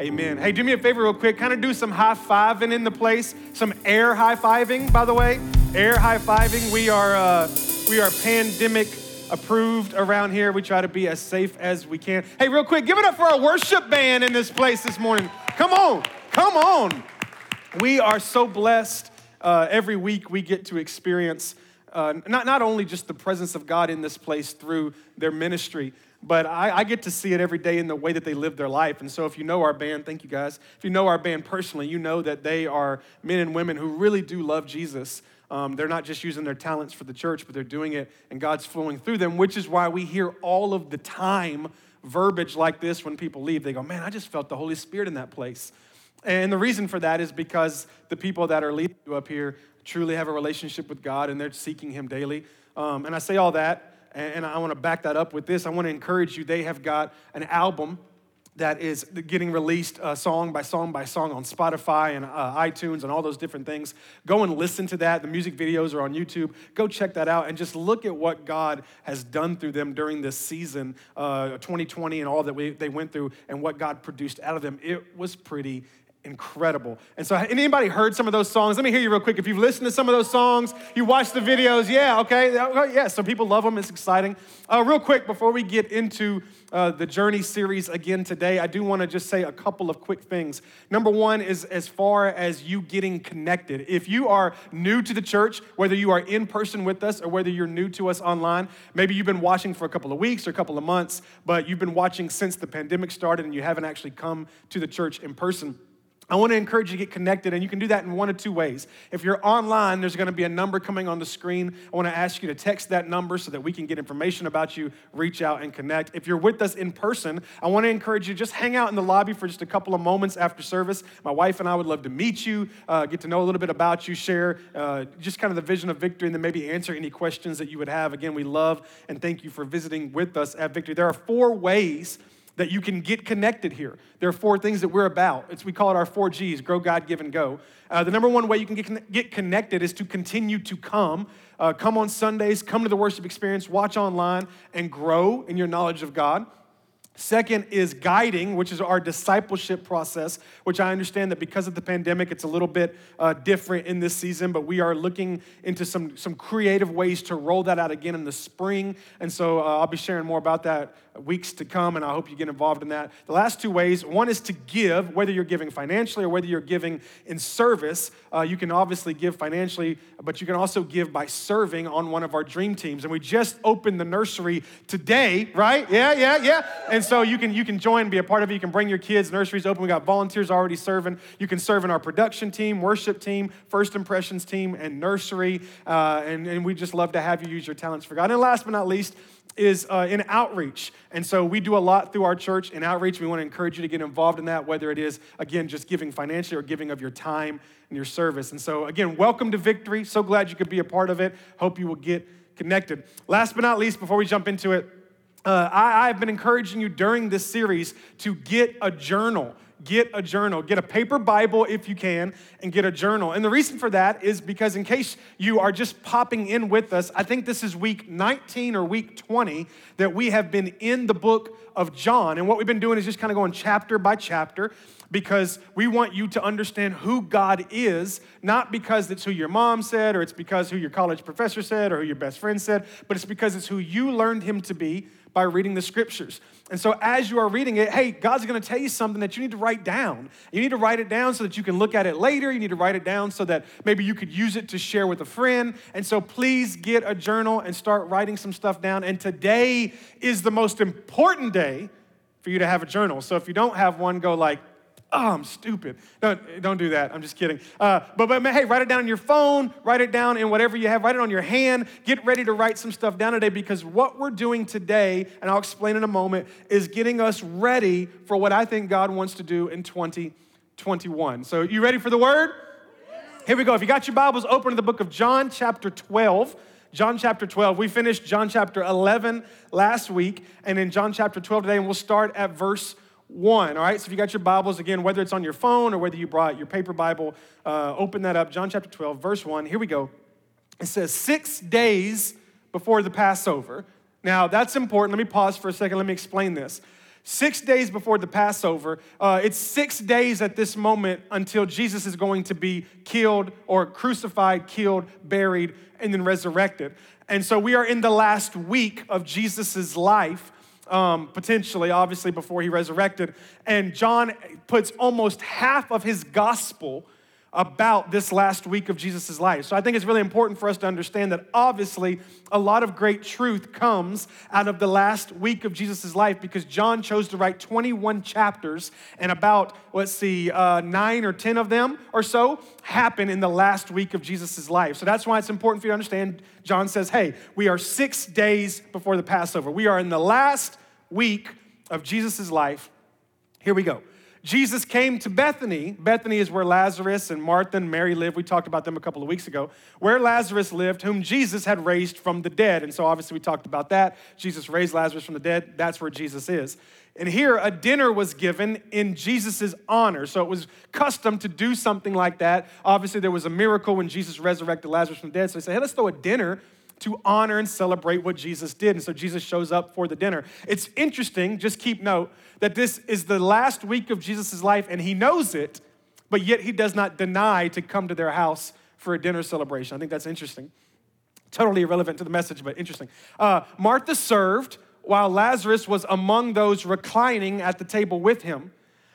Amen. Hey, do me a favor, real quick. Kind of do some high fiving in the place. Some air high fiving, by the way. Air high fiving. We are uh, we are pandemic approved around here. We try to be as safe as we can. Hey, real quick, give it up for our worship band in this place this morning. Come on, come on. We are so blessed. Uh, every week we get to experience uh, not, not only just the presence of God in this place through their ministry, but I, I, get to see it every day in the way that they live their life. And so, if you know our band, thank you guys. If you know our band personally, you know that they are men and women who really do love Jesus. Um, they're not just using their talents for the church, but they're doing it, and God's flowing through them, which is why we hear all of the time verbiage like this when people leave. They go, Man, I just felt the Holy Spirit in that place. And the reason for that is because the people that are leading you up here truly have a relationship with God and they're seeking Him daily. Um, and I say all that and I want to back that up with this. I want to encourage you. They have got an album that is getting released uh, song by song by song on Spotify and uh, iTunes and all those different things. Go and listen to that. The music videos are on YouTube. Go check that out and just look at what God has done through them during this season, uh, 2020, and all that we, they went through and what God produced out of them. It was pretty incredible. And so, anybody heard some of those songs? Let me hear you real quick. If you've listened to some of those songs, you watched the videos, yeah, okay, yeah. So people love them. It's exciting. Uh, real quick, before we get into uh, the journey series again today, I do want to just say a couple of quick things. Number one is as far as you getting connected. If you are new to the church, whether you are in person with us or whether you're new to us online, maybe you've been watching for a couple of weeks or a couple of months, but you've been watching since the pandemic started and you haven't actually come to the church in person. I want to encourage you to get connected, and you can do that in one of two ways. If you're online, there's going to be a number coming on the screen. I want to ask you to text that number so that we can get information about you, reach out, and connect. If you're with us in person, I want to encourage you to just hang out in the lobby for just a couple of moments after service. My wife and I would love to meet you, uh, get to know a little bit about you, share uh, just kind of the vision of Victory, and then maybe answer any questions that you would have. Again, we love and thank you for visiting with us at Victory. There are four ways that you can get connected here. There are four things that we're about. It's, we call it our four G's grow, God, give, and go. Uh, the number one way you can get, get connected is to continue to come. Uh, come on Sundays, come to the worship experience, watch online, and grow in your knowledge of God. Second is guiding, which is our discipleship process, which I understand that because of the pandemic, it's a little bit uh, different in this season, but we are looking into some, some creative ways to roll that out again in the spring. And so uh, I'll be sharing more about that weeks to come, and I hope you get involved in that. The last two ways one is to give, whether you're giving financially or whether you're giving in service. Uh, you can obviously give financially, but you can also give by serving on one of our dream teams. And we just opened the nursery today, right? Yeah, yeah, yeah. And so you can you can join, be a part of it. You can bring your kids. Nursery's open. We got volunteers already serving. You can serve in our production team, worship team, first impressions team, and nursery. Uh, and, and we just love to have you use your talents for God. And last but not least, is uh, in outreach. And so we do a lot through our church in outreach. We want to encourage you to get involved in that, whether it is, again, just giving financially or giving of your time and your service. And so, again, welcome to Victory. So glad you could be a part of it. Hope you will get connected. Last but not least, before we jump into it, uh, I, I've been encouraging you during this series to get a journal get a journal. Get a paper Bible if you can, and get a journal. And the reason for that is because, in case you are just popping in with us, I think this is week 19 or week 20 that we have been in the book of John. And what we've been doing is just kind of going chapter by chapter because we want you to understand who God is, not because it's who your mom said or it's because who your college professor said or who your best friend said, but it's because it's who you learned him to be by reading the scriptures. And so, as you are reading it, hey, God's gonna tell you something that you need to write down. You need to write it down so that you can look at it later. You need to write it down so that maybe you could use it to share with a friend. And so, please get a journal and start writing some stuff down. And today is the most important day for you to have a journal. So, if you don't have one, go like, oh, I'm stupid. Don't, don't do that. I'm just kidding. Uh, but, but hey, write it down on your phone, write it down in whatever you have, write it on your hand. Get ready to write some stuff down today because what we're doing today, and I'll explain in a moment, is getting us ready for what I think God wants to do in 2021. So, you ready for the word? Here we go. If you got your Bibles, open to the book of John, chapter 12. John chapter 12. We finished John chapter 11 last week, and in John chapter 12 today, and we'll start at verse 1. All right, so if you got your Bibles, again, whether it's on your phone or whether you brought your paper Bible, uh, open that up. John chapter 12, verse 1. Here we go. It says, Six days before the Passover. Now, that's important. Let me pause for a second. Let me explain this. Six days before the Passover. Uh, it's six days at this moment until Jesus is going to be killed or crucified, killed, buried, and then resurrected. And so we are in the last week of Jesus' life. Um, potentially, obviously, before he resurrected. And John puts almost half of his gospel about this last week of Jesus' life. So I think it's really important for us to understand that obviously a lot of great truth comes out of the last week of Jesus' life because John chose to write 21 chapters and about, let's see, uh, nine or 10 of them or so happen in the last week of Jesus' life. So that's why it's important for you to understand. John says, hey, we are six days before the Passover. We are in the last week of Jesus' life. Here we go. Jesus came to Bethany. Bethany is where Lazarus and Martha and Mary lived. We talked about them a couple of weeks ago. Where Lazarus lived, whom Jesus had raised from the dead. And so obviously we talked about that. Jesus raised Lazarus from the dead. That's where Jesus is. And here a dinner was given in Jesus' honor. So it was custom to do something like that. Obviously there was a miracle when Jesus resurrected Lazarus from the dead. So they said, hey, let's throw a dinner to honor and celebrate what Jesus did. And so Jesus shows up for the dinner. It's interesting, just keep note, that this is the last week of Jesus' life and he knows it, but yet he does not deny to come to their house for a dinner celebration. I think that's interesting. Totally irrelevant to the message, but interesting. Uh, Martha served while Lazarus was among those reclining at the table with him.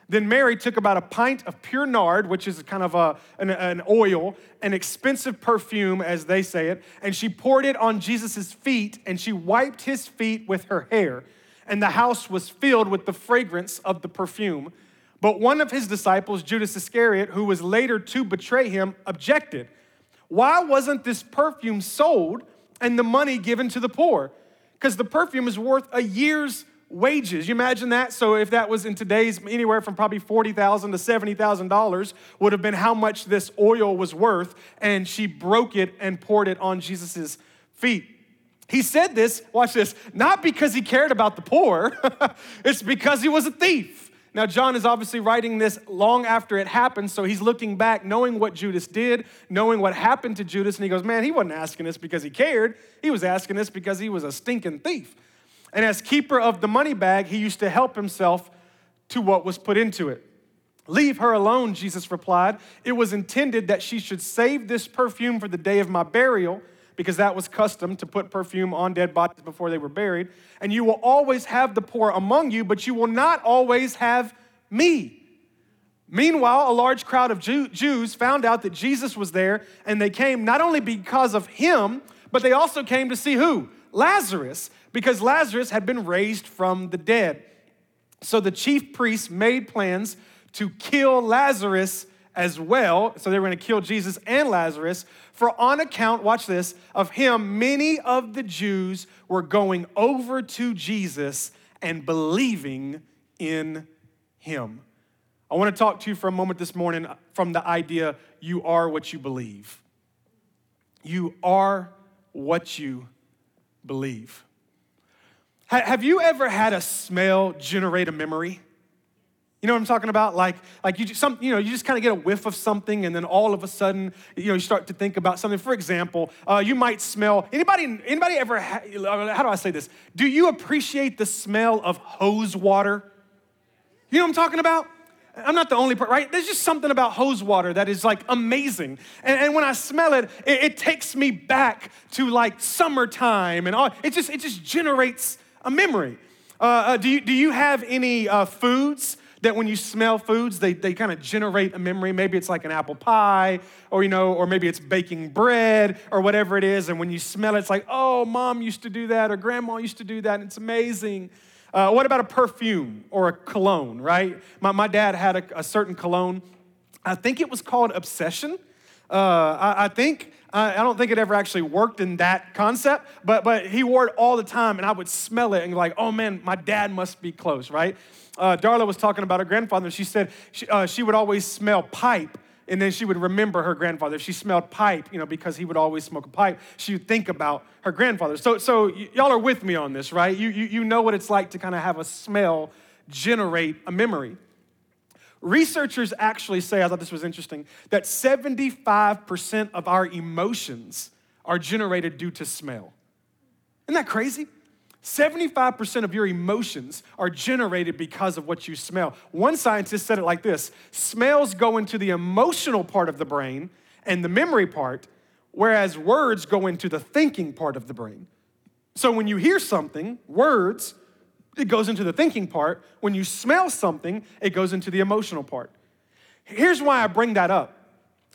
Then Mary took about a pint of pure nard, which is kind of a, an, an, oil, an expensive perfume, as they say it, and she poured it on Jesus' feet and she wiped his feet with her hair. And the house was filled with the fragrance of the perfume. But one of his disciples, Judas Iscariot, who was later to betray him, objected. Why wasn't this perfume sold and the money given to the poor? Because the perfume is worth a year's wages. You imagine that? So if that was in today's anywhere from probably 40,000 to $70,000 would have been how much this oil was worth and she broke it and poured it on Jesus' feet. He said this, watch this, not because he cared about the poor, it's because he was a thief. Now, John is obviously writing this long after it happened, so he's looking back, knowing what Judas did, knowing what happened to Judas, and he goes, Man, he wasn't asking this because he cared. He was asking this because he was a stinking thief. And as keeper of the money bag, he used to help himself to what was put into it. Leave her alone, Jesus replied. It was intended that she should save this perfume for the day of my burial, because that was custom to put perfume on dead bodies before they were buried. And you will always have the poor among you, but you will not always have me. Meanwhile, a large crowd of Jew- Jews found out that Jesus was there, and they came not only because of him, but they also came to see who? Lazarus, because Lazarus had been raised from the dead. So the chief priests made plans to kill Lazarus as well. So they were going to kill Jesus and Lazarus. For on account, watch this, of him, many of the Jews were going over to Jesus and believing in him. I want to talk to you for a moment this morning from the idea you are what you believe. You are what you believe. Have you ever had a smell generate a memory? You know what I'm talking about? Like, like you just, some, you know, you just kind of get a whiff of something, and then all of a sudden, you know, you start to think about something. For example, uh, you might smell. Anybody, anybody ever? Ha- how do I say this? Do you appreciate the smell of hose water? You know what I'm talking about? I'm not the only person, right? There's just something about hose water that is like amazing. And, and when I smell it, it, it, takes me back to like summertime and all. It just, it just generates a memory. Uh, uh, do, you, do you have any uh, foods that when you smell foods, they, they kind of generate a memory? Maybe it's like an apple pie, or you know, or maybe it's baking bread or whatever it is. And when you smell it, it's like, oh, mom used to do that, or grandma used to do that, and it's amazing. Uh, what about a perfume or a cologne, right? My, my dad had a, a certain cologne. I think it was called Obsession. Uh, I, I, think, I don't think it ever actually worked in that concept, but, but he wore it all the time, and I would smell it and like, oh man, my dad must be close, right? Uh, Darla was talking about her grandfather. She said she, uh, she would always smell pipe and then she would remember her grandfather. If she smelled pipe, you know, because he would always smoke a pipe, she would think about her grandfather. So, so y- y'all are with me on this, right? You, you, you know what it's like to kind of have a smell generate a memory. Researchers actually say, I thought this was interesting, that 75% of our emotions are generated due to smell. Isn't that crazy? 75% of your emotions are generated because of what you smell. One scientist said it like this smells go into the emotional part of the brain and the memory part, whereas words go into the thinking part of the brain. So when you hear something, words, it goes into the thinking part. When you smell something, it goes into the emotional part. Here's why I bring that up.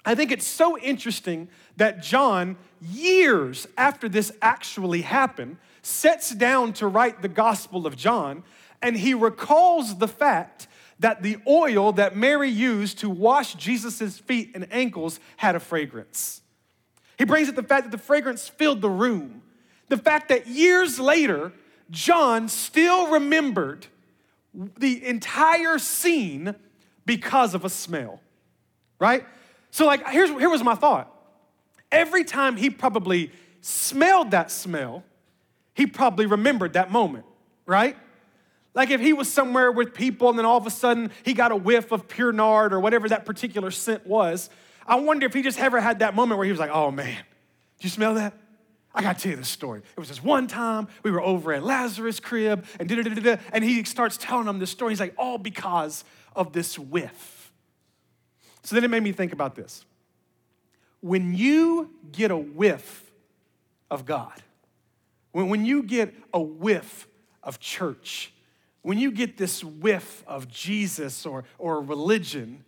I think it's so interesting that John, years after this actually happened, sets down to write the Gospel of John, and he recalls the fact that the oil that Mary used to wash Jesus' feet and ankles had a fragrance. He brings up the fact that the fragrance filled the room. The fact that years later, John still remembered the entire scene because of a smell, right? So, like, here's, here was my thought. Every time he probably smelled that smell, he probably remembered that moment, right? Like if he was somewhere with people and then all of a sudden he got a whiff of pure nard or whatever that particular scent was, I wonder if he just ever had that moment where he was like, oh man, do you smell that? I gotta tell you this story. It was this one time we were over at Lazarus' crib and da da da da, and he starts telling them this story. He's like, all because of this whiff. So then it made me think about this. When you get a whiff of God, when, when you get a whiff of church, when you get this whiff of Jesus or, or religion,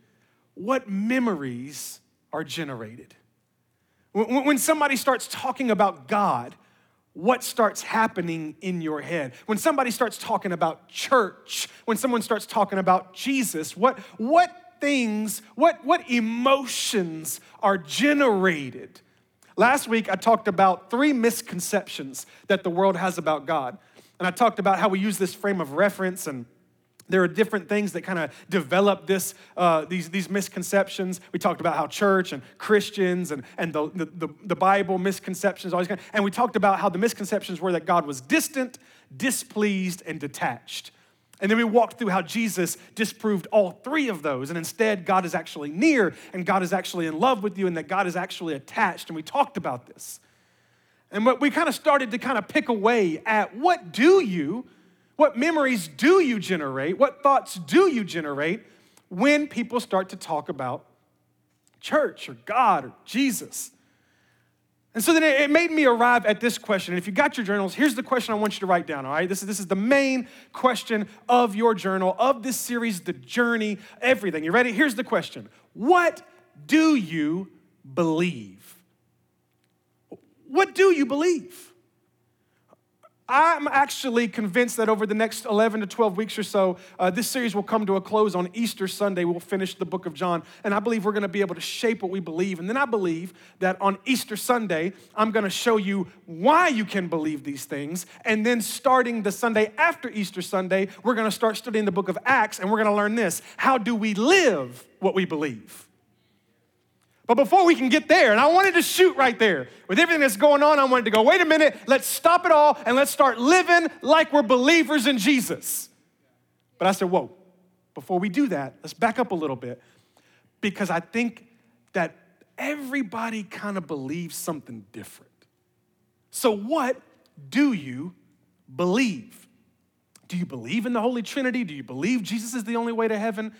what memories are generated? When, somebody starts talking about God, what starts happening in your head? When somebody starts talking about church, when someone starts talking about Jesus, what, what things, what, what emotions are generated? Last week, I talked about three misconceptions that the world has about God. And I talked about how we use this frame of reference and there are different things that kind of develop this, uh, these, these misconceptions. We talked about how church and Christians and, and the, the, the Bible misconceptions, always kind of, and we talked about how the misconceptions were that God was distant, displeased, and detached. And then we walked through how Jesus disproved all three of those. And instead, God is actually near and God is actually in love with you and that God is actually attached. And we talked about this. And what we kind of started to kind of pick away at what do you, what memories do you generate, what thoughts do you generate when people start to talk about church or God or Jesus? And so then it made me arrive at this question. And if you got your journals, here's the question I want you to write down, all right? This is, this is the main question of your journal, of this series, the journey, everything. You ready? Here's the question What do you believe? What do you believe? I'm actually convinced that over the next 11 to 12 weeks or so, uh, this series will come to a close on Easter Sunday. We'll finish the book of John. And I believe we're going to be able to shape what we believe. And then I believe that on Easter Sunday, I'm going to show you why you can believe these things. And then starting the Sunday after Easter Sunday, we're going to start studying the book of Acts and we're going to learn this how do we live what we believe? But before we can get there, and I wanted to shoot right there with everything that's going on, I wanted to go, wait a minute, let's stop it all and let's start living like we're believers in Jesus. But I said, whoa, before we do that, let's back up a little bit because I think that everybody kind of believes something different. So, what do you believe? Do you believe in the Holy Trinity? Do you believe Jesus is the only way to heaven?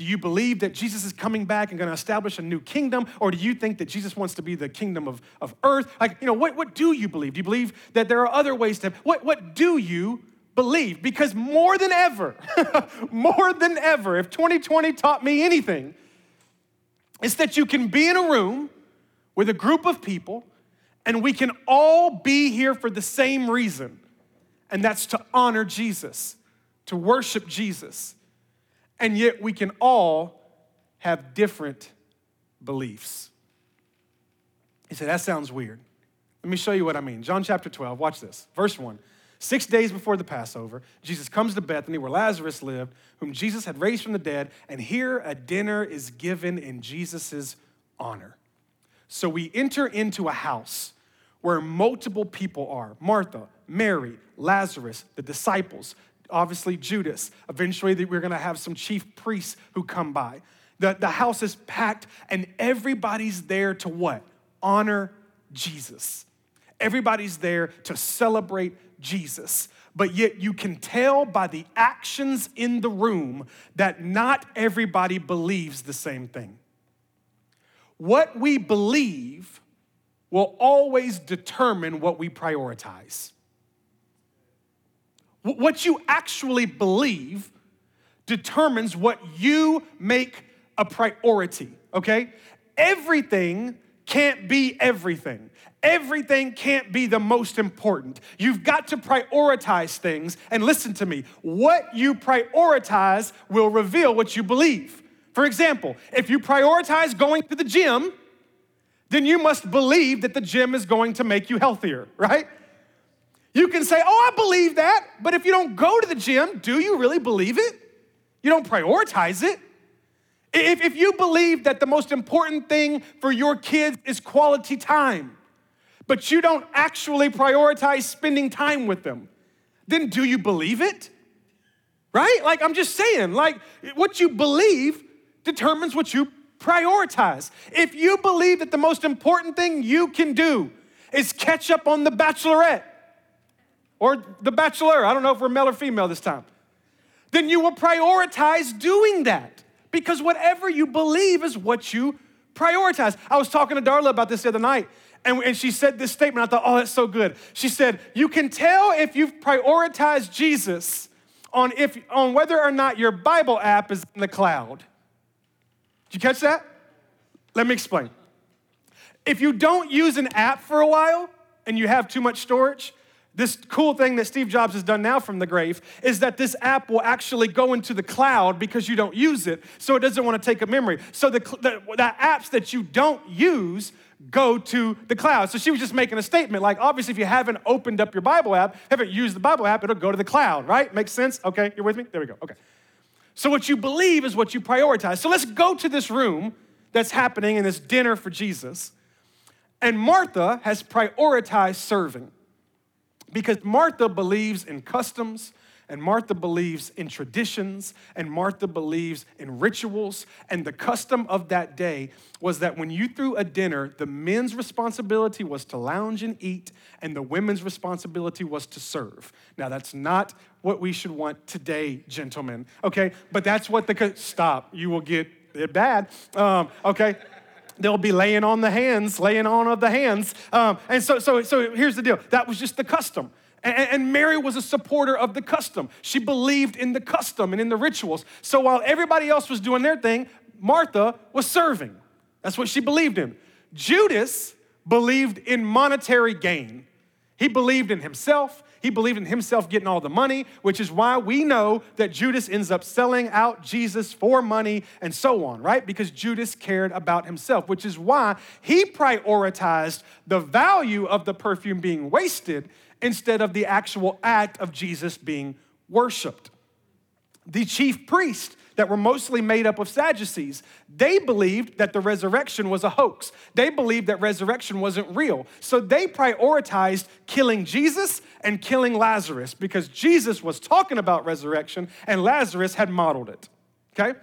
Do you believe that Jesus is coming back and going to establish a new kingdom? Or do you think that Jesus wants to be the kingdom of, of earth? Like, you know, what, what do you believe? Do you believe that there are other ways to, what, what do you believe? Because more than ever, more than ever, if 2020 taught me anything, it's that you can be in a room with a group of people and we can all be here for the same reason, and that's to honor Jesus, to worship Jesus and yet we can all have different beliefs. He said, That sounds weird. Let me show you what I mean. John chapter 12, watch this. Verse 1. Six days before the Passover, Jesus comes to Bethany where Lazarus lived, whom Jesus had raised from the dead, and here a dinner is given in Jesus' honor. So we enter into a house where multiple people are Martha, Mary, Lazarus, the disciples, obviously Judas. Eventually, we're going to have some chief priests who come by. The, the house is packed, and everybody's there to what? Honor Jesus. Everybody's there to celebrate Jesus. But yet you can tell by the actions in the room that not everybody believes the same thing. What we believe will always determine what we prioritize. What you actually believe determines what you make a priority, okay? Everything can't be everything. Everything can't be the most important. You've got to prioritize things. And listen to me what you prioritize will reveal what you believe. For example, if you prioritize going to the gym, then you must believe that the gym is going to make you healthier, right? You can say, Oh, I believe that, but if you don't go to the gym, do you really believe it? You don't prioritize it. If, if you believe that the most important thing for your kids is quality time, but you don't actually prioritize spending time with them, then do you believe it? Right? Like, I'm just saying, like, what you believe determines what you prioritize. If you believe that the most important thing you can do is catch up on The Bachelorette or The Bachelor, I don't know if we're male or female this time, then you will prioritize doing that because whatever you believe is what you prioritize. I was talking to Darla about this the other night, and, and she said this statement. I thought, oh, that's so good. She said, You can tell if you've prioritized Jesus on, if, on whether or not your Bible app is in the cloud. Did you catch that? Let me explain. If you don't use an app for a while and you have too much storage, this cool thing that Steve Jobs has done now from the grave is that this app will actually go into the cloud because you don't use it, so it doesn't want to take a memory. So the, the, the apps that you don't use go to the cloud. So she was just making a statement like, obviously, if you haven't opened up your Bible app, haven't used the Bible app, it'll go to the cloud, right? Makes sense? Okay, you're with me? There we go. Okay. So what you believe is what you prioritize. So let's go to this room that's happening in this dinner for Jesus. And Martha has prioritized serving because Martha believes in customs and Martha believes in traditions, and Martha believes in rituals. And the custom of that day was that when you threw a dinner, the men's responsibility was to lounge and eat, and the women's responsibility was to serve. Now, that's not what we should want today, gentlemen, okay? But that's what the, stop, you will get it bad, um, okay? They'll be laying on the hands, laying on of the hands. Um, and so, so, so here's the deal that was just the custom. And, and Mary was a supporter of the custom. She believed in the custom and in the rituals. So while everybody else was doing their thing, Martha was serving. That's what she believed in. Judas believed in monetary gain. He believed in himself. He believed in himself getting all the money, which is why we know that Judas ends up selling out Jesus for money and so on, right? Because Judas cared about himself, which is why he prioritized the value of the perfume being wasted instead of the actual act of Jesus being worshiped. The chief priests that were mostly made up of Sadducees, they believed that the resurrection was a hoax. They believed that resurrection wasn't real. So they prioritized killing Jesus and killing Lazarus because Jesus was talking about resurrection and Lazarus had modeled it. Okay?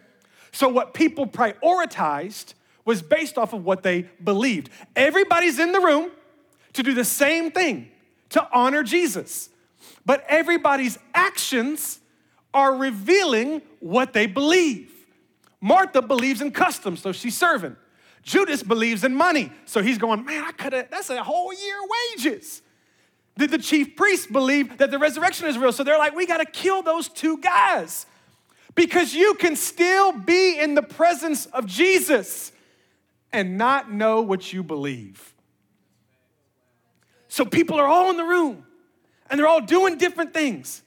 So what people prioritized was based off of what they believed. Everybody's in the room to do the same thing to honor Jesus. But everybody's actions are revealing what they believe. Martha believes in customs, so she's serving. Judas believes in money, so he's going, man, I could have, that's a whole year wages. Did the chief priests believe that the resurrection is real? So they're like, we got to kill those two guys because you can still be in the presence of Jesus and not know what you believe. So people are all in the room and they're all doing different things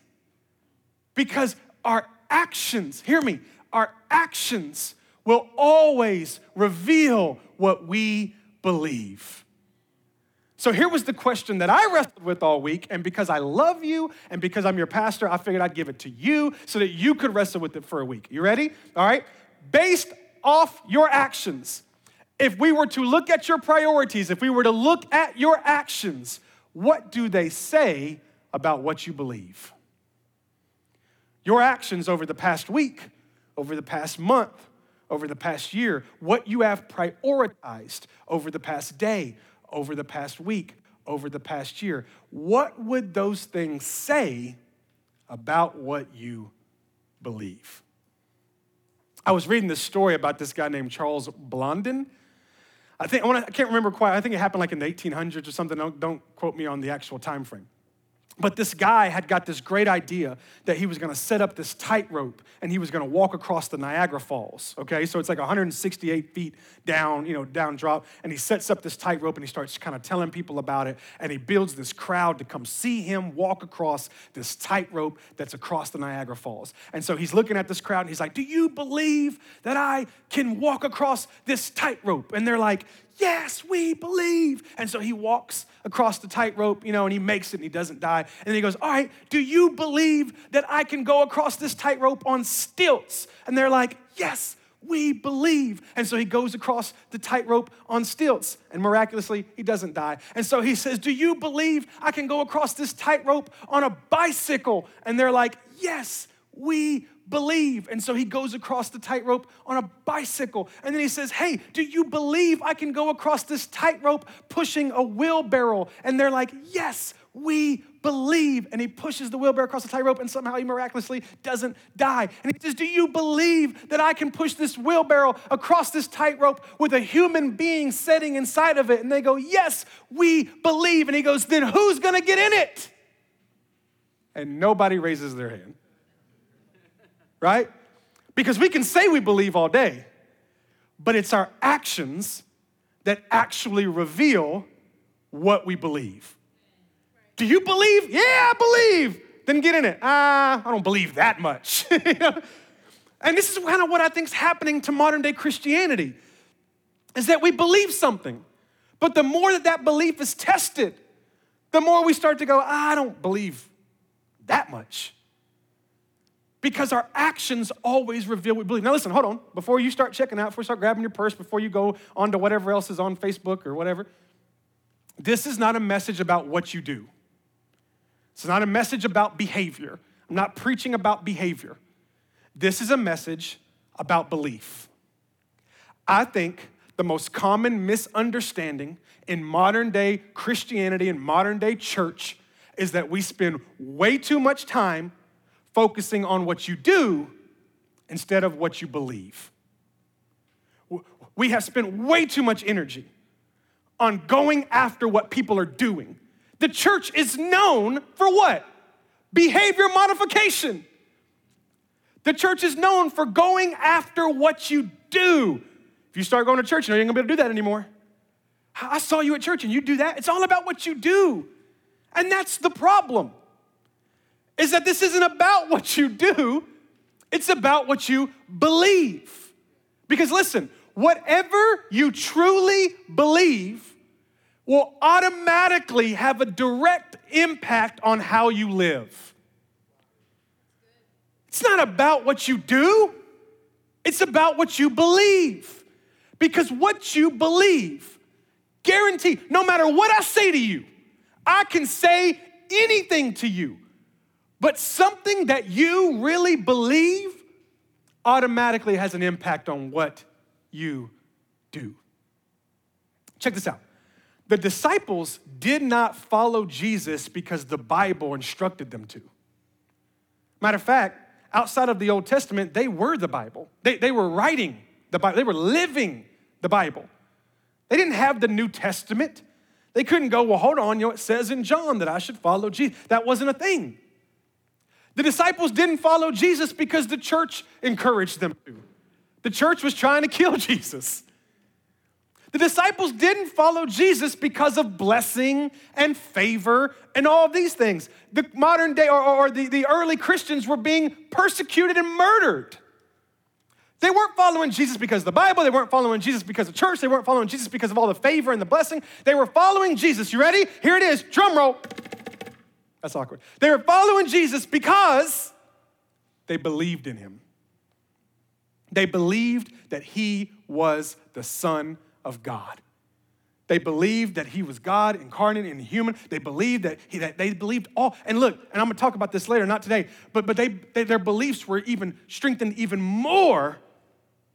because our actions, hear me, our actions will always reveal what we believe. So here was the question that I wrestled with all week, and because I love you and because I'm your pastor, I figured I'd give it to you so that you could wrestle with it for a week. You ready? All right? Based off your actions, if we were to look at your priorities, if we were to look at your actions, what do they say about what you believe? Your actions over the past week, over the past month, over the past year, what you have prioritized over the past day, over the past week, over the past year, what would those things say about what you believe? I was reading this story about this guy named Charles Blondin. I think I, wanna, I can't remember quite. I think it happened like in the 1800s or something. Don't, don't quote me on the actual time frame. But this guy had got this great idea that he was gonna set up this tightrope and he was gonna walk across the Niagara Falls, okay? So it's like 168 feet down, you know, down drop. And he sets up this tightrope and he starts kind of telling people about it. And he builds this crowd to come see him walk across this tightrope that's across the Niagara Falls. And so he's looking at this crowd and he's like, Do you believe that I can walk across this tightrope? And they're like, Yes, we believe. And so he walks across the tightrope, you know, and he makes it and he doesn't die. And then he goes, All right, do you believe that I can go across this tightrope on stilts? And they're like, Yes, we believe. And so he goes across the tightrope on stilts, and miraculously, he doesn't die. And so he says, Do you believe I can go across this tightrope on a bicycle? And they're like, Yes, we believe. And so he goes across the tightrope on a bicycle. And then he says, Hey, do you believe I can go across this tightrope pushing a wheelbarrow? And they're like, Yes, we believe. And he pushes the wheelbarrow across the tightrope and somehow he miraculously doesn't die. And he says, Do you believe that I can push this wheelbarrow across this tightrope with a human being sitting inside of it? And they go, Yes, we believe. And he goes, Then who's gonna get in it? And nobody raises their hand right? Because we can say we believe all day, but it's our actions that actually reveal what we believe. Do you believe? Yeah, I believe. Then get in it. Ah, I don't believe that much. And this is kind of what I think is happening to modern day Christianity is that we believe something. But the more that that belief is tested, the more we start to go, ah, I don't believe that much because our actions always reveal what we believe. Now, listen, hold on. Before you start checking out, before you start grabbing your purse, before you go on to whatever else is on Facebook or whatever, this is not a message about what you do. It's not a message about behavior. I'm not preaching about behavior. This is a message about belief. I think the most common misunderstanding in modern day Christianity and modern day church is that we spend way too much time focusing on what you do instead of what you believe. We have spent way too much energy on going after what people are doing. The church is known for what? Behavior modification. The church is known for going after what you do. If you start going to church, you know you're gonna be able to do that anymore. I saw you at church and you do that. It's all about what you do. And that's the problem is that this isn't about what you do, it's about what you believe. Because listen, whatever you truly believe will automatically have a direct impact on how you live. It's not about what you do, it's about what you believe. Because what you believe, guarantee, no matter what I say to you, I can say anything to you but something that you really believe automatically has an impact on what you do. Check this out. The disciples did not follow Jesus because the Bible instructed them to. Matter of fact, outside of the Old Testament, they were the Bible. They, they were writing the Bible, they were living the Bible. They didn't have the New Testament. They couldn't go, well, hold on, you know, it says in John that I should follow Jesus. That wasn't a thing. The disciples didn't follow Jesus because the church encouraged them to. The church was trying to kill Jesus. The disciples didn't follow Jesus because of blessing and favor and all of these things. The modern day or, or the, the early Christians were being persecuted and murdered. They weren't following Jesus because of the Bible. They weren't following Jesus because of church. They weren't following Jesus because of all the favor and the blessing. They were following Jesus. You ready? Here it is. Drum roll. That's awkward. They were following Jesus because they believed in him. They believed that he was the Son of God. They believed that he was God incarnate and human. They believed that, he, that they believed all. And look, and I'm gonna talk about this later, not today, but, but they, they, their beliefs were even strengthened even more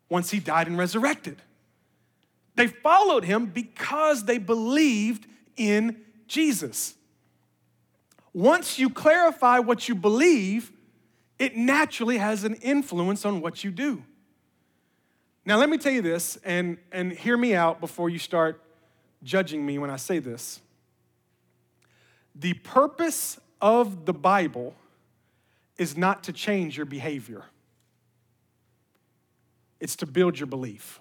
once he died and resurrected. They followed him because they believed in Jesus. Once you clarify what you believe, it naturally has an influence on what you do. Now, let me tell you this, and, and hear me out before you start judging me when I say this. The purpose of the Bible is not to change your behavior, it's to build your belief.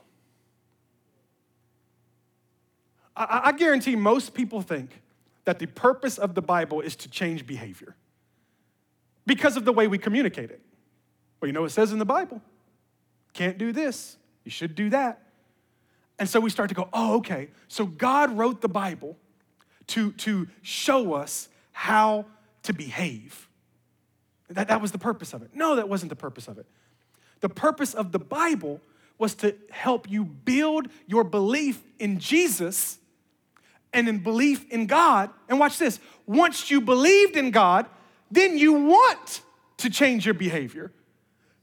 I, I guarantee most people think that the purpose of the Bible is to change behavior because of the way we communicate it. Well, you know, it says in the Bible, can't do this, you should do that. And so we start to go, oh, okay. So God wrote the Bible to, to show us how to behave. That, that was the purpose of it. No, that wasn't the purpose of it. The purpose of the Bible was to help you build your belief in Jesus and in belief in God. And watch this once you believed in God, then you want to change your behavior.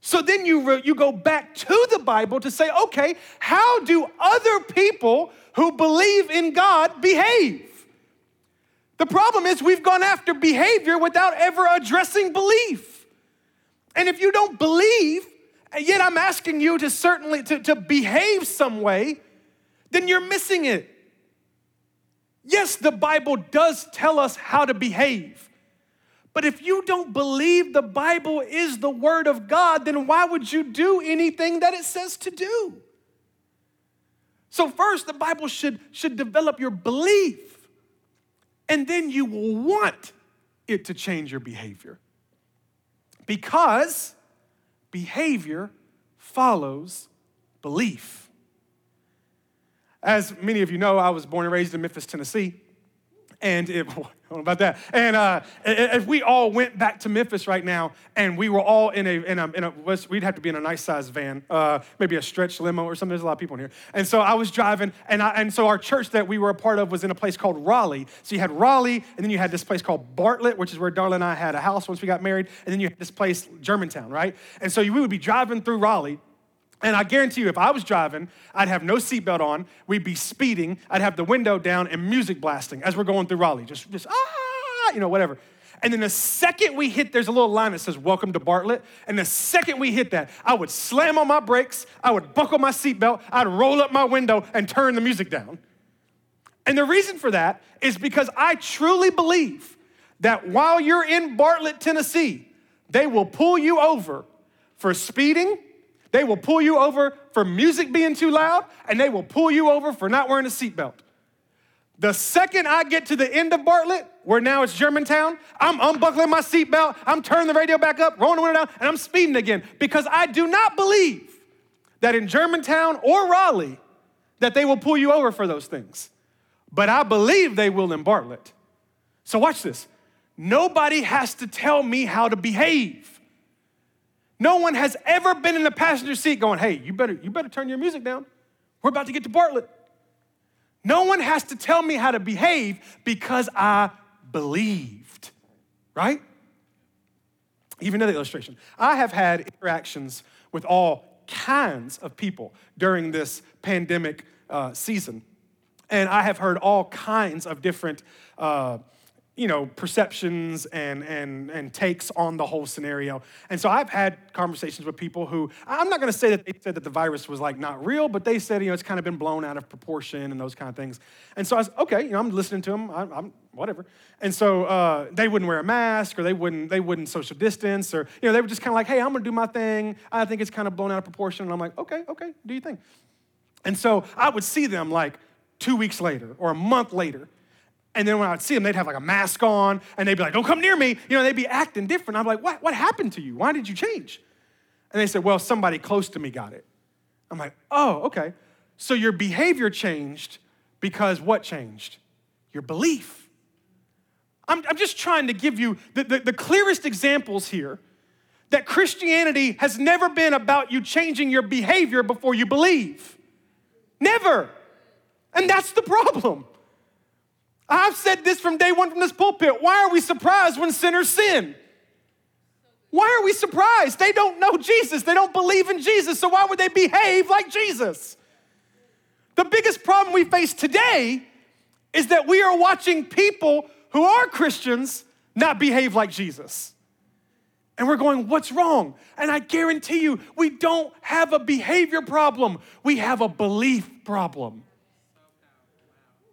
So then you, re- you go back to the Bible to say, okay, how do other people who believe in God behave? The problem is we've gone after behavior without ever addressing belief. And if you don't believe, and yet I'm asking you to certainly to, to behave some way, then you're missing it. Yes, the Bible does tell us how to behave. But if you don't believe the Bible is the Word of God, then why would you do anything that it says to do? So, first, the Bible should, should develop your belief, and then you will want it to change your behavior. Because behavior follows belief. As many of you know, I was born and raised in Memphis, Tennessee. And if, about that. And uh, if we all went back to Memphis right now and we were all in a, in a, in a we'd have to be in a nice sized van, uh, maybe a stretch limo or something. There's a lot of people in here. And so I was driving, and, I, and so our church that we were a part of was in a place called Raleigh. So you had Raleigh, and then you had this place called Bartlett, which is where Darla and I had a house once we got married. And then you had this place, Germantown, right? And so we would be driving through Raleigh. And I guarantee you, if I was driving, I'd have no seatbelt on, we'd be speeding, I'd have the window down and music blasting as we're going through Raleigh, just, just ah, you know, whatever. And then the second we hit, there's a little line that says, Welcome to Bartlett. And the second we hit that, I would slam on my brakes, I would buckle my seatbelt, I'd roll up my window and turn the music down. And the reason for that is because I truly believe that while you're in Bartlett, Tennessee, they will pull you over for speeding they will pull you over for music being too loud, and they will pull you over for not wearing a seatbelt. The second I get to the end of Bartlett, where now it's Germantown, I'm unbuckling my seatbelt, I'm turning the radio back up, rolling the window down, and I'm speeding again because I do not believe that in Germantown or Raleigh that they will pull you over for those things. But I believe they will in Bartlett. So watch this. Nobody has to tell me how to behave. No one has ever been in the passenger seat going, hey, you better, you better turn your music down. We're about to get to Bartlett. No one has to tell me how to behave because I believed, right? Even another illustration. I have had interactions with all kinds of people during this pandemic uh, season. And I have heard all kinds of different uh, you know, perceptions and, and, and takes on the whole scenario. And so I've had conversations with people who, I'm not gonna say that they said that the virus was like not real, but they said, you know, it's kind of been blown out of proportion and those kind of things. And so I was, okay, you know, I'm listening to them, I'm, I'm whatever. And so uh, they wouldn't wear a mask or they wouldn't, they wouldn't social distance or, you know, they were just kind of like, hey, I'm gonna do my thing. I think it's kind of blown out of proportion. And I'm like, okay, okay, do your thing. And so I would see them like two weeks later or a month later and then when I'd see them, they'd have like a mask on and they'd be like, don't come near me. You know, they'd be acting different. I'm like, what, what happened to you? Why did you change? And they said, well, somebody close to me got it. I'm like, oh, okay. So your behavior changed because what changed? Your belief. I'm, I'm just trying to give you the, the, the clearest examples here that Christianity has never been about you changing your behavior before you believe. Never. And that's the problem. I've said this from day one from this pulpit. Why are we surprised when sinners sin? Why are we surprised? They don't know Jesus, they don't believe in Jesus, so why would they behave like Jesus? The biggest problem we face today is that we are watching people who are Christians not behave like Jesus. And we're going, what's wrong? And I guarantee you, we don't have a behavior problem, we have a belief problem.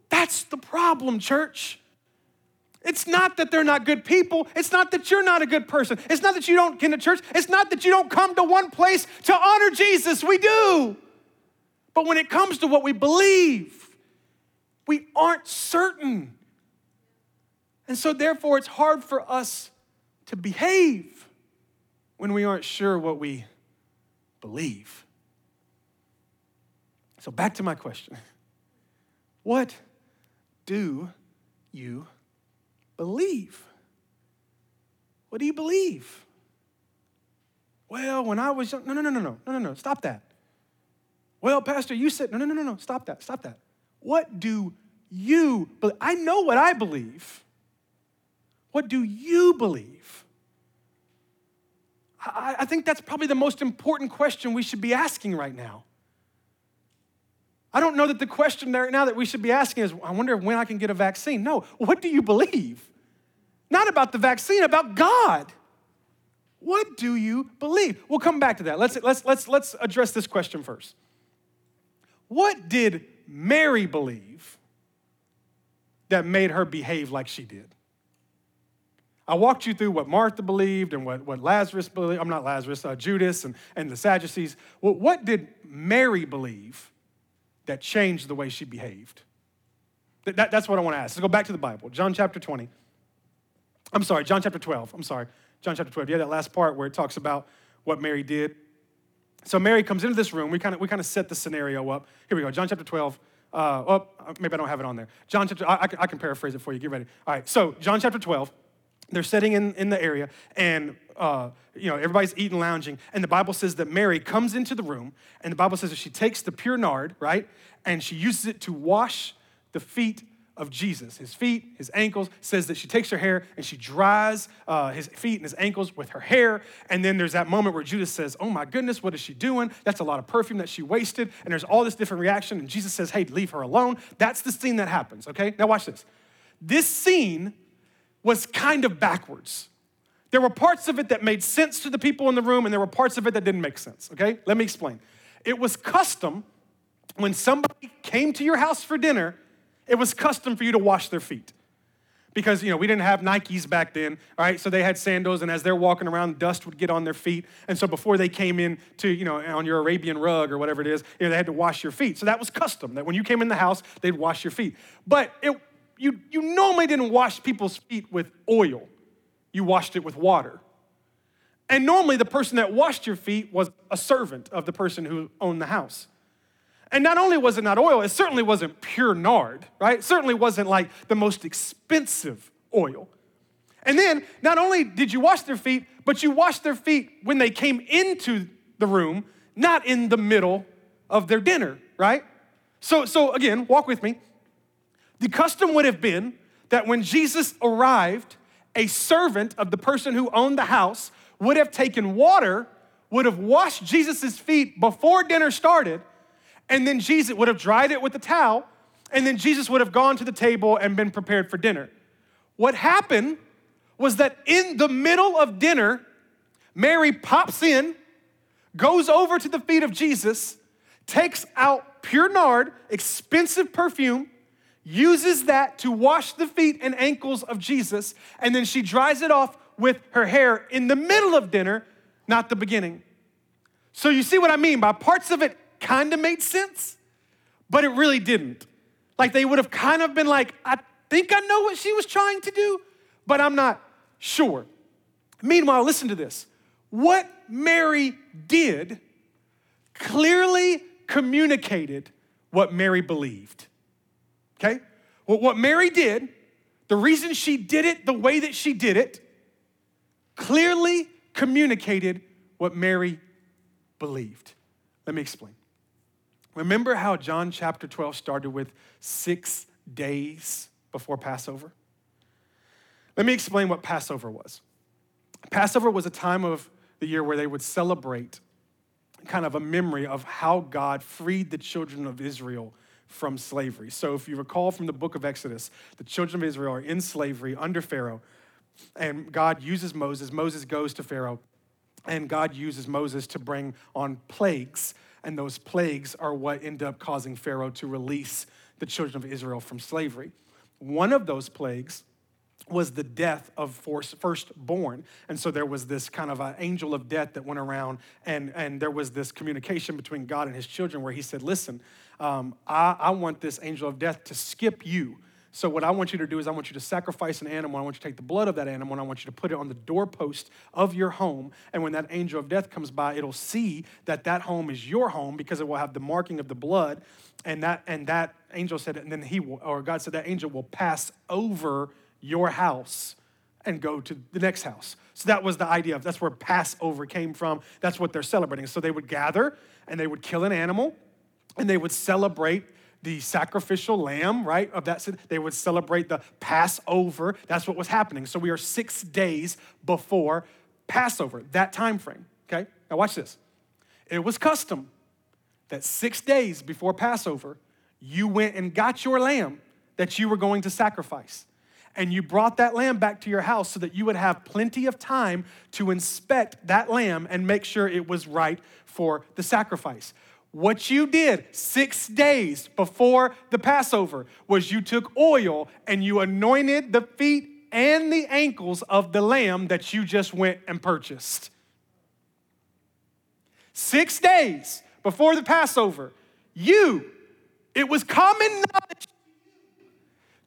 That's the problem, church. It's not that they're not good people. It's not that you're not a good person. It's not that you don't come to church. It's not that you don't come to one place to honor Jesus. We do. But when it comes to what we believe, we aren't certain. And so, therefore, it's hard for us to behave when we aren't sure what we believe. So, back to my question What do you believe? What do you believe? Well, when I was young, no, no, no, no, no, no, no, no, stop that. Well, Pastor, you said, no, no, no, no, no, stop that, stop that. What do you believe? I know what I believe. What do you believe? I, I think that's probably the most important question we should be asking right now. I don't know that the question right now that we should be asking is, I wonder when I can get a vaccine. No, what do you believe? Not about the vaccine, about God. What do you believe? We'll come back to that. Let's, let's, let's, let's address this question first. What did Mary believe that made her behave like she did? I walked you through what Martha believed and what, what Lazarus believed. I'm not Lazarus, uh, Judas and, and the Sadducees. Well, what did Mary believe that changed the way she behaved? That, that, that's what I want to ask. Let's go back to the Bible. John chapter 20. I'm sorry, John chapter 12. I'm sorry, John chapter 12. Yeah, that last part where it talks about what Mary did. So Mary comes into this room. We kind of we kind of set the scenario up. Here we go. John chapter 12. Uh, oh, maybe I don't have it on there. John chapter. I, I, can paraphrase it for you. Get ready. All right. So John chapter 12. They're sitting in, in the area, and uh, you know everybody's eating, lounging, and the Bible says that Mary comes into the room, and the Bible says that she takes the pure nard, right, and she uses it to wash the feet of Jesus, his feet, his ankles, says that she takes her hair and she dries uh, his feet and his ankles with her hair. And then there's that moment where Judas says, Oh my goodness, what is she doing? That's a lot of perfume that she wasted. And there's all this different reaction. And Jesus says, Hey, leave her alone. That's the scene that happens, okay? Now watch this. This scene was kind of backwards. There were parts of it that made sense to the people in the room, and there were parts of it that didn't make sense, okay? Let me explain. It was custom when somebody came to your house for dinner it was custom for you to wash their feet. Because, you know, we didn't have Nikes back then, all right? So they had sandals, and as they're walking around, dust would get on their feet. And so before they came in to, you know, on your Arabian rug or whatever it is, you know, they had to wash your feet. So that was custom, that when you came in the house, they'd wash your feet. But it, you, you normally didn't wash people's feet with oil, you washed it with water. And normally the person that washed your feet was a servant of the person who owned the house. And not only was it not oil, it certainly wasn't pure nard, right? It certainly wasn't like the most expensive oil. And then not only did you wash their feet, but you washed their feet when they came into the room, not in the middle of their dinner, right? So, so again, walk with me. The custom would have been that when Jesus arrived, a servant of the person who owned the house would have taken water, would have washed Jesus' feet before dinner started, and then Jesus would have dried it with a towel, and then Jesus would have gone to the table and been prepared for dinner. What happened was that in the middle of dinner, Mary pops in, goes over to the feet of Jesus, takes out pure nard, expensive perfume, uses that to wash the feet and ankles of Jesus, and then she dries it off with her hair in the middle of dinner, not the beginning. So you see what I mean by parts of it kind of made sense, but it really didn't. Like they would have kind of been like, I think I know what she was trying to do, but I'm not sure. Meanwhile, listen to this. What Mary did clearly communicated what Mary believed. Okay? Well, what Mary did, the reason she did it the way that she did it, clearly communicated what Mary believed. Let me explain. Remember how John chapter 12 started with six days before Passover? Let me explain what Passover was. Passover was a time of the year where they would celebrate kind of a memory of how God freed the children of Israel from slavery. So, if you recall from the book of Exodus, the children of Israel are in slavery under Pharaoh, and God uses Moses. Moses goes to Pharaoh, and God uses Moses to bring on plagues. And those plagues are what end up causing Pharaoh to release the children of Israel from slavery. One of those plagues was the death of firstborn. And so there was this kind of an angel of death that went around, and, and there was this communication between God and his children where he said, Listen, um, I, I want this angel of death to skip you. So, what I want you to do is, I want you to sacrifice an animal. I want you to take the blood of that animal and I want you to put it on the doorpost of your home. And when that angel of death comes by, it'll see that that home is your home because it will have the marking of the blood. And that, and that angel said, and then he will, or God said, that angel will pass over your house and go to the next house. So that was the idea of that's where Passover came from. That's what they're celebrating. So they would gather and they would kill an animal and they would celebrate the sacrificial lamb, right? Of that they would celebrate the Passover. That's what was happening. So we are 6 days before Passover, that time frame, okay? Now watch this. It was custom that 6 days before Passover, you went and got your lamb that you were going to sacrifice and you brought that lamb back to your house so that you would have plenty of time to inspect that lamb and make sure it was right for the sacrifice. What you did six days before the Passover was you took oil and you anointed the feet and the ankles of the lamb that you just went and purchased. Six days before the Passover, you, it was common knowledge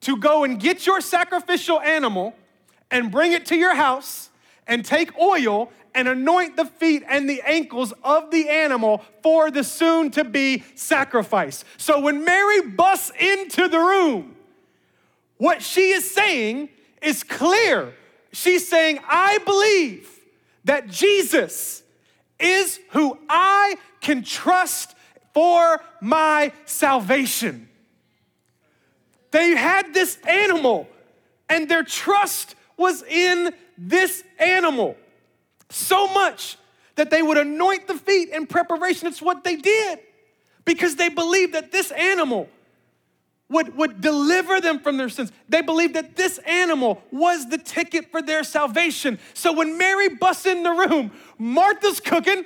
to go and get your sacrificial animal and bring it to your house and take oil and anoint the feet and the ankles of the animal for the soon to be sacrifice. So when Mary busts into the room, what she is saying is clear. She's saying, I believe that Jesus is who I can trust for my salvation. They had this animal, and their trust was in this animal. So much that they would anoint the feet in preparation. It's what they did because they believed that this animal would, would deliver them from their sins. They believed that this animal was the ticket for their salvation. So when Mary busts in the room, Martha's cooking,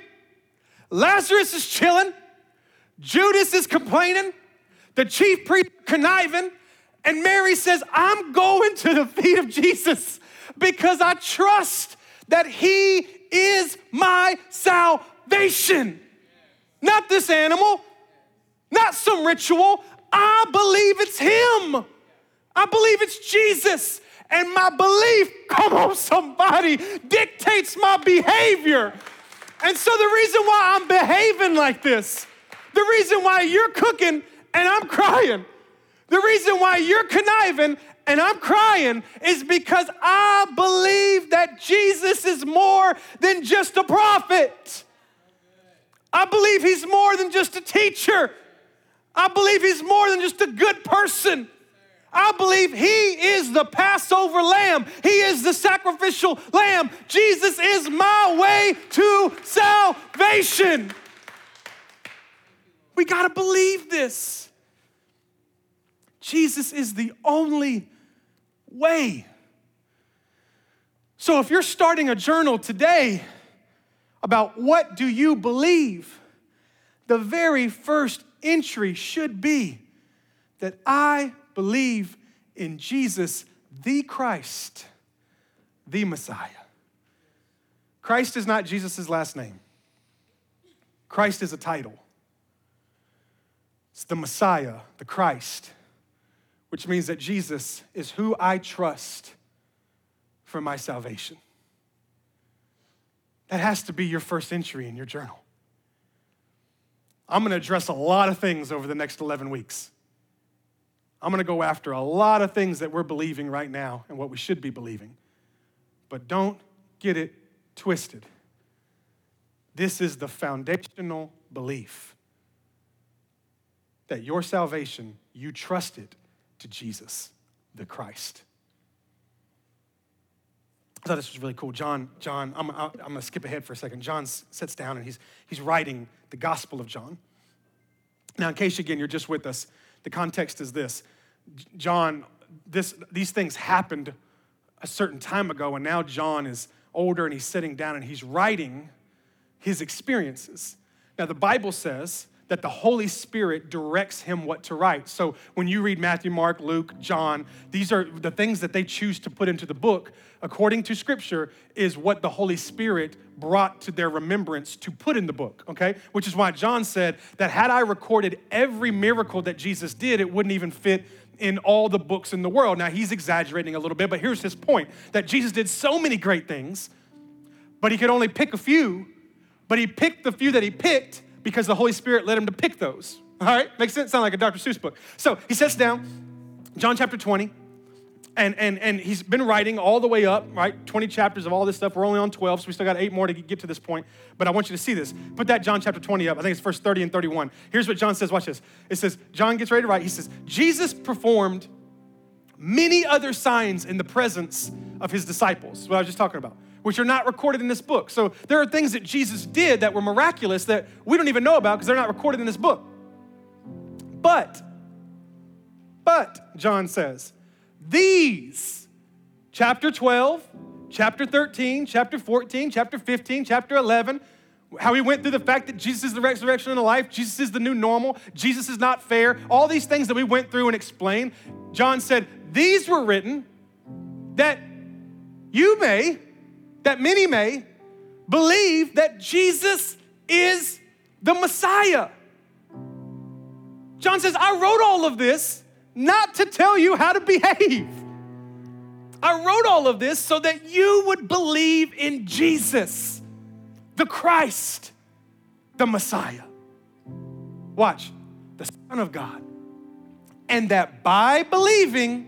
Lazarus is chilling, Judas is complaining, the chief priest conniving, and Mary says, I'm going to the feet of Jesus because I trust that He is my salvation. Not this animal, not some ritual. I believe it's Him. I believe it's Jesus. And my belief, come on, somebody, dictates my behavior. And so the reason why I'm behaving like this, the reason why you're cooking and I'm crying, the reason why you're conniving and I'm crying is because I believe that Jesus is more than just a prophet. I believe he's more than just a teacher. I believe he's more than just a good person. I believe he is the Passover lamb. He is the sacrificial lamb. Jesus is my way to salvation. We got to believe this. Jesus is the only way. So if you're starting a journal today about what do you believe, the very first entry should be that I believe in Jesus, the Christ, the Messiah. Christ is not Jesus' last name. Christ is a title. It's the Messiah, the Christ which means that Jesus is who I trust for my salvation. That has to be your first entry in your journal. I'm gonna address a lot of things over the next 11 weeks. I'm gonna go after a lot of things that we're believing right now and what we should be believing. But don't get it twisted. This is the foundational belief that your salvation, you trust it to Jesus, the Christ. I thought this was really cool. John, John, I'm, I'm going to skip ahead for a second. John sits down and he's, he's writing the Gospel of John. Now, in case, again, you're just with us, The context is this John, this, these things happened a certain time ago, and now John is older and he's sitting down and he's writing his experiences. Now, the Bible says that the Holy Spirit directs him what to write. So when you read Matthew, Mark, Luke, John, these are the things that they choose to put into the book, according to Scripture, is what the Holy Spirit brought to their remembrance to put in the book, okay? Which is why John said that had I recorded every miracle that Jesus did, it wouldn't even fit in all the books in the world. Now, he's exaggerating a little bit, but here's his point that Jesus did so many great things, but he could only pick a few, but he picked the few that he picked because the Holy Spirit led him to pick those. All right? Makes sense? Sound like a Dr. Seuss book. So he sits down, John chapter 20, and, and, and he's been writing all the way up, right? 20 chapters of all this stuff. We're only on 12, so we still got eight more to get to this point. But I want you to see this. Put that John chapter 20 up. I think it's verse 30 and 31. Here's what John says. Watch this. It says, John gets ready to write. He says, Jesus performed many other signs in the presence of his disciples, what I was just talking about which are not recorded in this book. So there are things that Jesus did that were miraculous that we don't even know about because they're not recorded in this book. But, but, John says, these, chapter 12, chapter 13, chapter 14, chapter 15, chapter 11, how he went through the fact that Jesus is the resurrection and the life, Jesus is the new normal, Jesus is not fair, all these things that we went through and explained. John said, These were written that you may that many may believe that Jesus is the Messiah. John says, I wrote all of this not to tell you how to behave. I wrote all of this so that you would believe in Jesus, the Christ, the Messiah. Watch, the Son of God. And that by believing,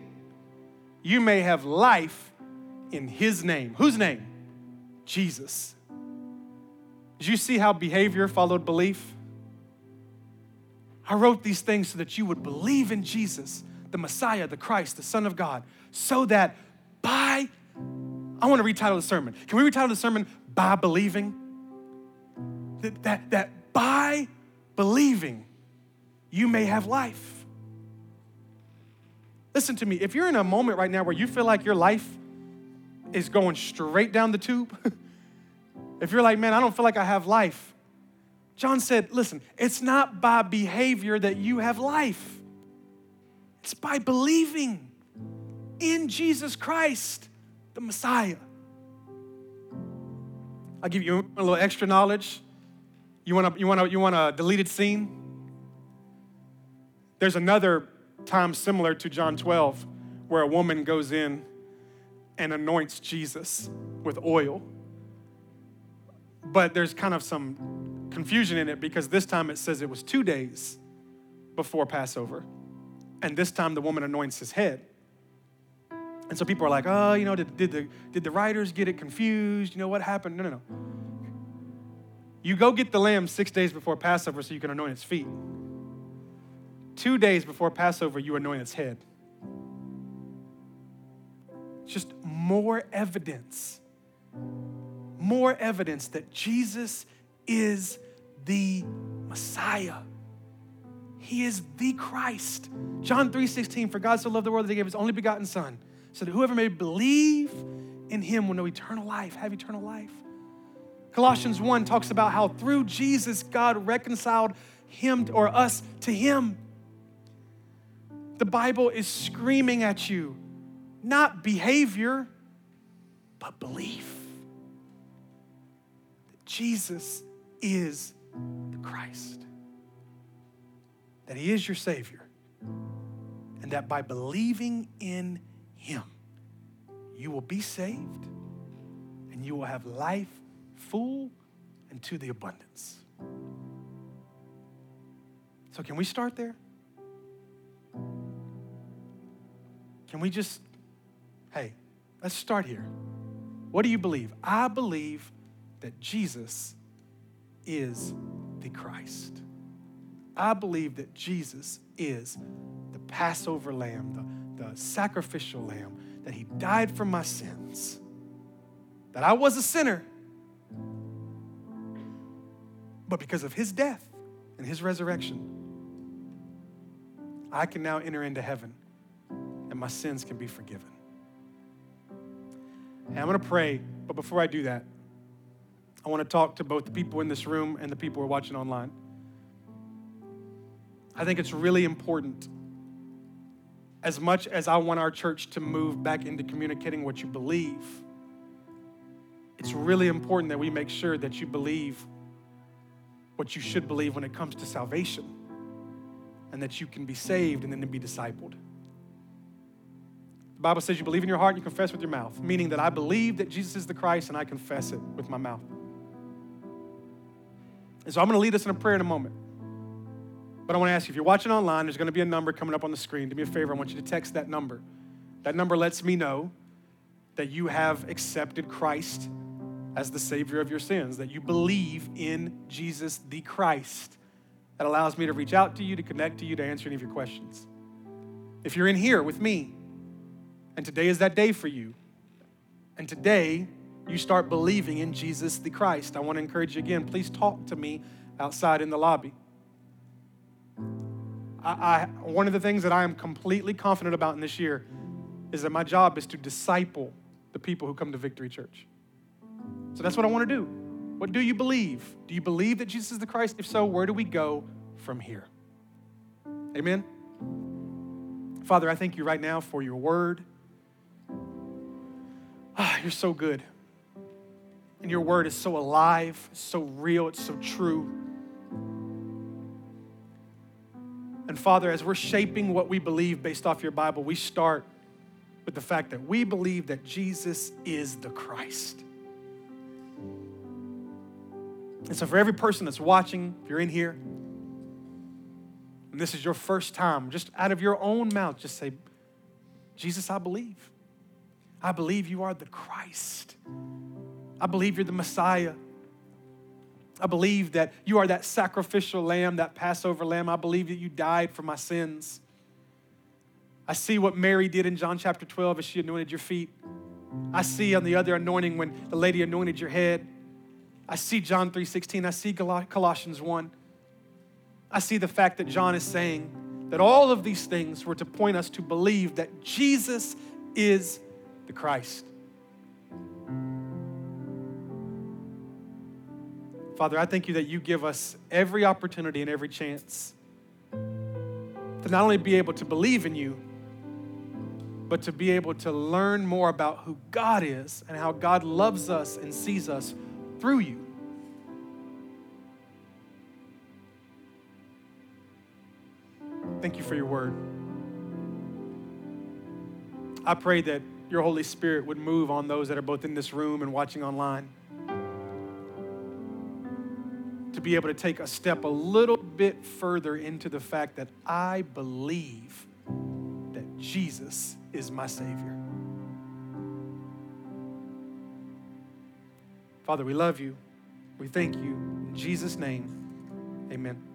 you may have life in His name. Whose name? Jesus. Did you see how behavior followed belief? I wrote these things so that you would believe in Jesus, the Messiah, the Christ, the Son of God, so that by, I want to retitle the sermon. Can we retitle the sermon, By Believing? That, that, that by believing, you may have life. Listen to me, if you're in a moment right now where you feel like your life is going straight down the tube, if you're like, man, I don't feel like I have life, John said, listen, it's not by behavior that you have life, it's by believing in Jesus Christ, the Messiah. I'll give you a little extra knowledge. You want, a, you, want a, you want a deleted scene? There's another time similar to John 12 where a woman goes in and anoints Jesus with oil. But there's kind of some confusion in it because this time it says it was two days before Passover. And this time the woman anoints his head. And so people are like, oh, you know, did, did, the, did the writers get it confused? You know, what happened? No, no, no. You go get the lamb six days before Passover so you can anoint its feet. Two days before Passover, you anoint its head just more evidence, more evidence that Jesus is the Messiah. He is the Christ. John 3:16, for God so loved the world that he gave his only begotten Son, so that whoever may believe in him will know eternal life, have eternal life. Colossians 1 talks about how through Jesus, God reconciled him or us to him. The Bible is screaming at you not behavior, but belief. That Jesus is the Christ, that He is your Savior, and that by believing in Him, you will be saved and you will have life full and to the abundance. So, can we start there? Can we just Hey, let's start here. What do you believe? I believe that Jesus is the Christ. I believe that Jesus is the Passover lamb, the, the sacrificial lamb, that he died for my sins, that I was a sinner, but because of his death and his resurrection, I can now enter into heaven and my sins can be forgiven. And I'm going to pray, but before I do that, I want to talk to both the people in this room and the people who are watching online. I think it's really important, as much as I want our church to move back into communicating what you believe, it's really important that we make sure that you believe what you should believe when it comes to salvation and that you can be saved and then to be discipled. The Bible says you believe in your heart and you confess with your mouth, meaning that I believe that Jesus is the Christ and I confess it with my mouth. And so I'm going to lead us in a prayer in a moment. But I want to ask you if you're watching online, there's going to be a number coming up on the screen. Do me a favor, I want you to text that number. That number lets me know that you have accepted Christ as the Savior of your sins, that you believe in Jesus the Christ. That allows me to reach out to you, to connect to you, to answer any of your questions. If you're in here with me, and today is that day for you, and today you start believing in Jesus the Christ. I want to encourage you again, please talk to me outside in the lobby. I, I, one of the things that I am completely confident about in this year is that my job is to disciple the people who come to Victory Church. So that's what I want to do. What do you believe? Do you believe that Jesus is the Christ? If so, where do we go from here? Amen. Father, I thank you right now for your word. Ah, you're so good. And your word is so alive, so real, it's so true. And Father, as we're shaping what we believe based off your Bible, we start with the fact that we believe that Jesus is the Christ. And so, for every person that's watching, if you're in here, and this is your first time, just out of your own mouth, just say, Jesus, I believe. I believe you are the Christ. I believe you're the Messiah. I believe that you are that sacrificial lamb, that Passover lamb. I believe that you died for my sins. I see what Mary did in John chapter 12 as she anointed your feet. I see on the other anointing when the lady anointed your head. I see John 3:16. I see Colossians 1. I see the fact that John is saying that all of these things were to point us to believe that Jesus is the Christ. Father, I thank you that you give us every opportunity and every chance to not only be able to believe in you, but to be able to learn more about who God is and how God loves us and sees us through you. Thank you for your word. I pray that your Holy Spirit would move on those that are both in this room and watching online to be able to take a step a little bit further into the fact that I believe that Jesus is my Savior. Father, we love you. We thank you. In Jesus' name, amen.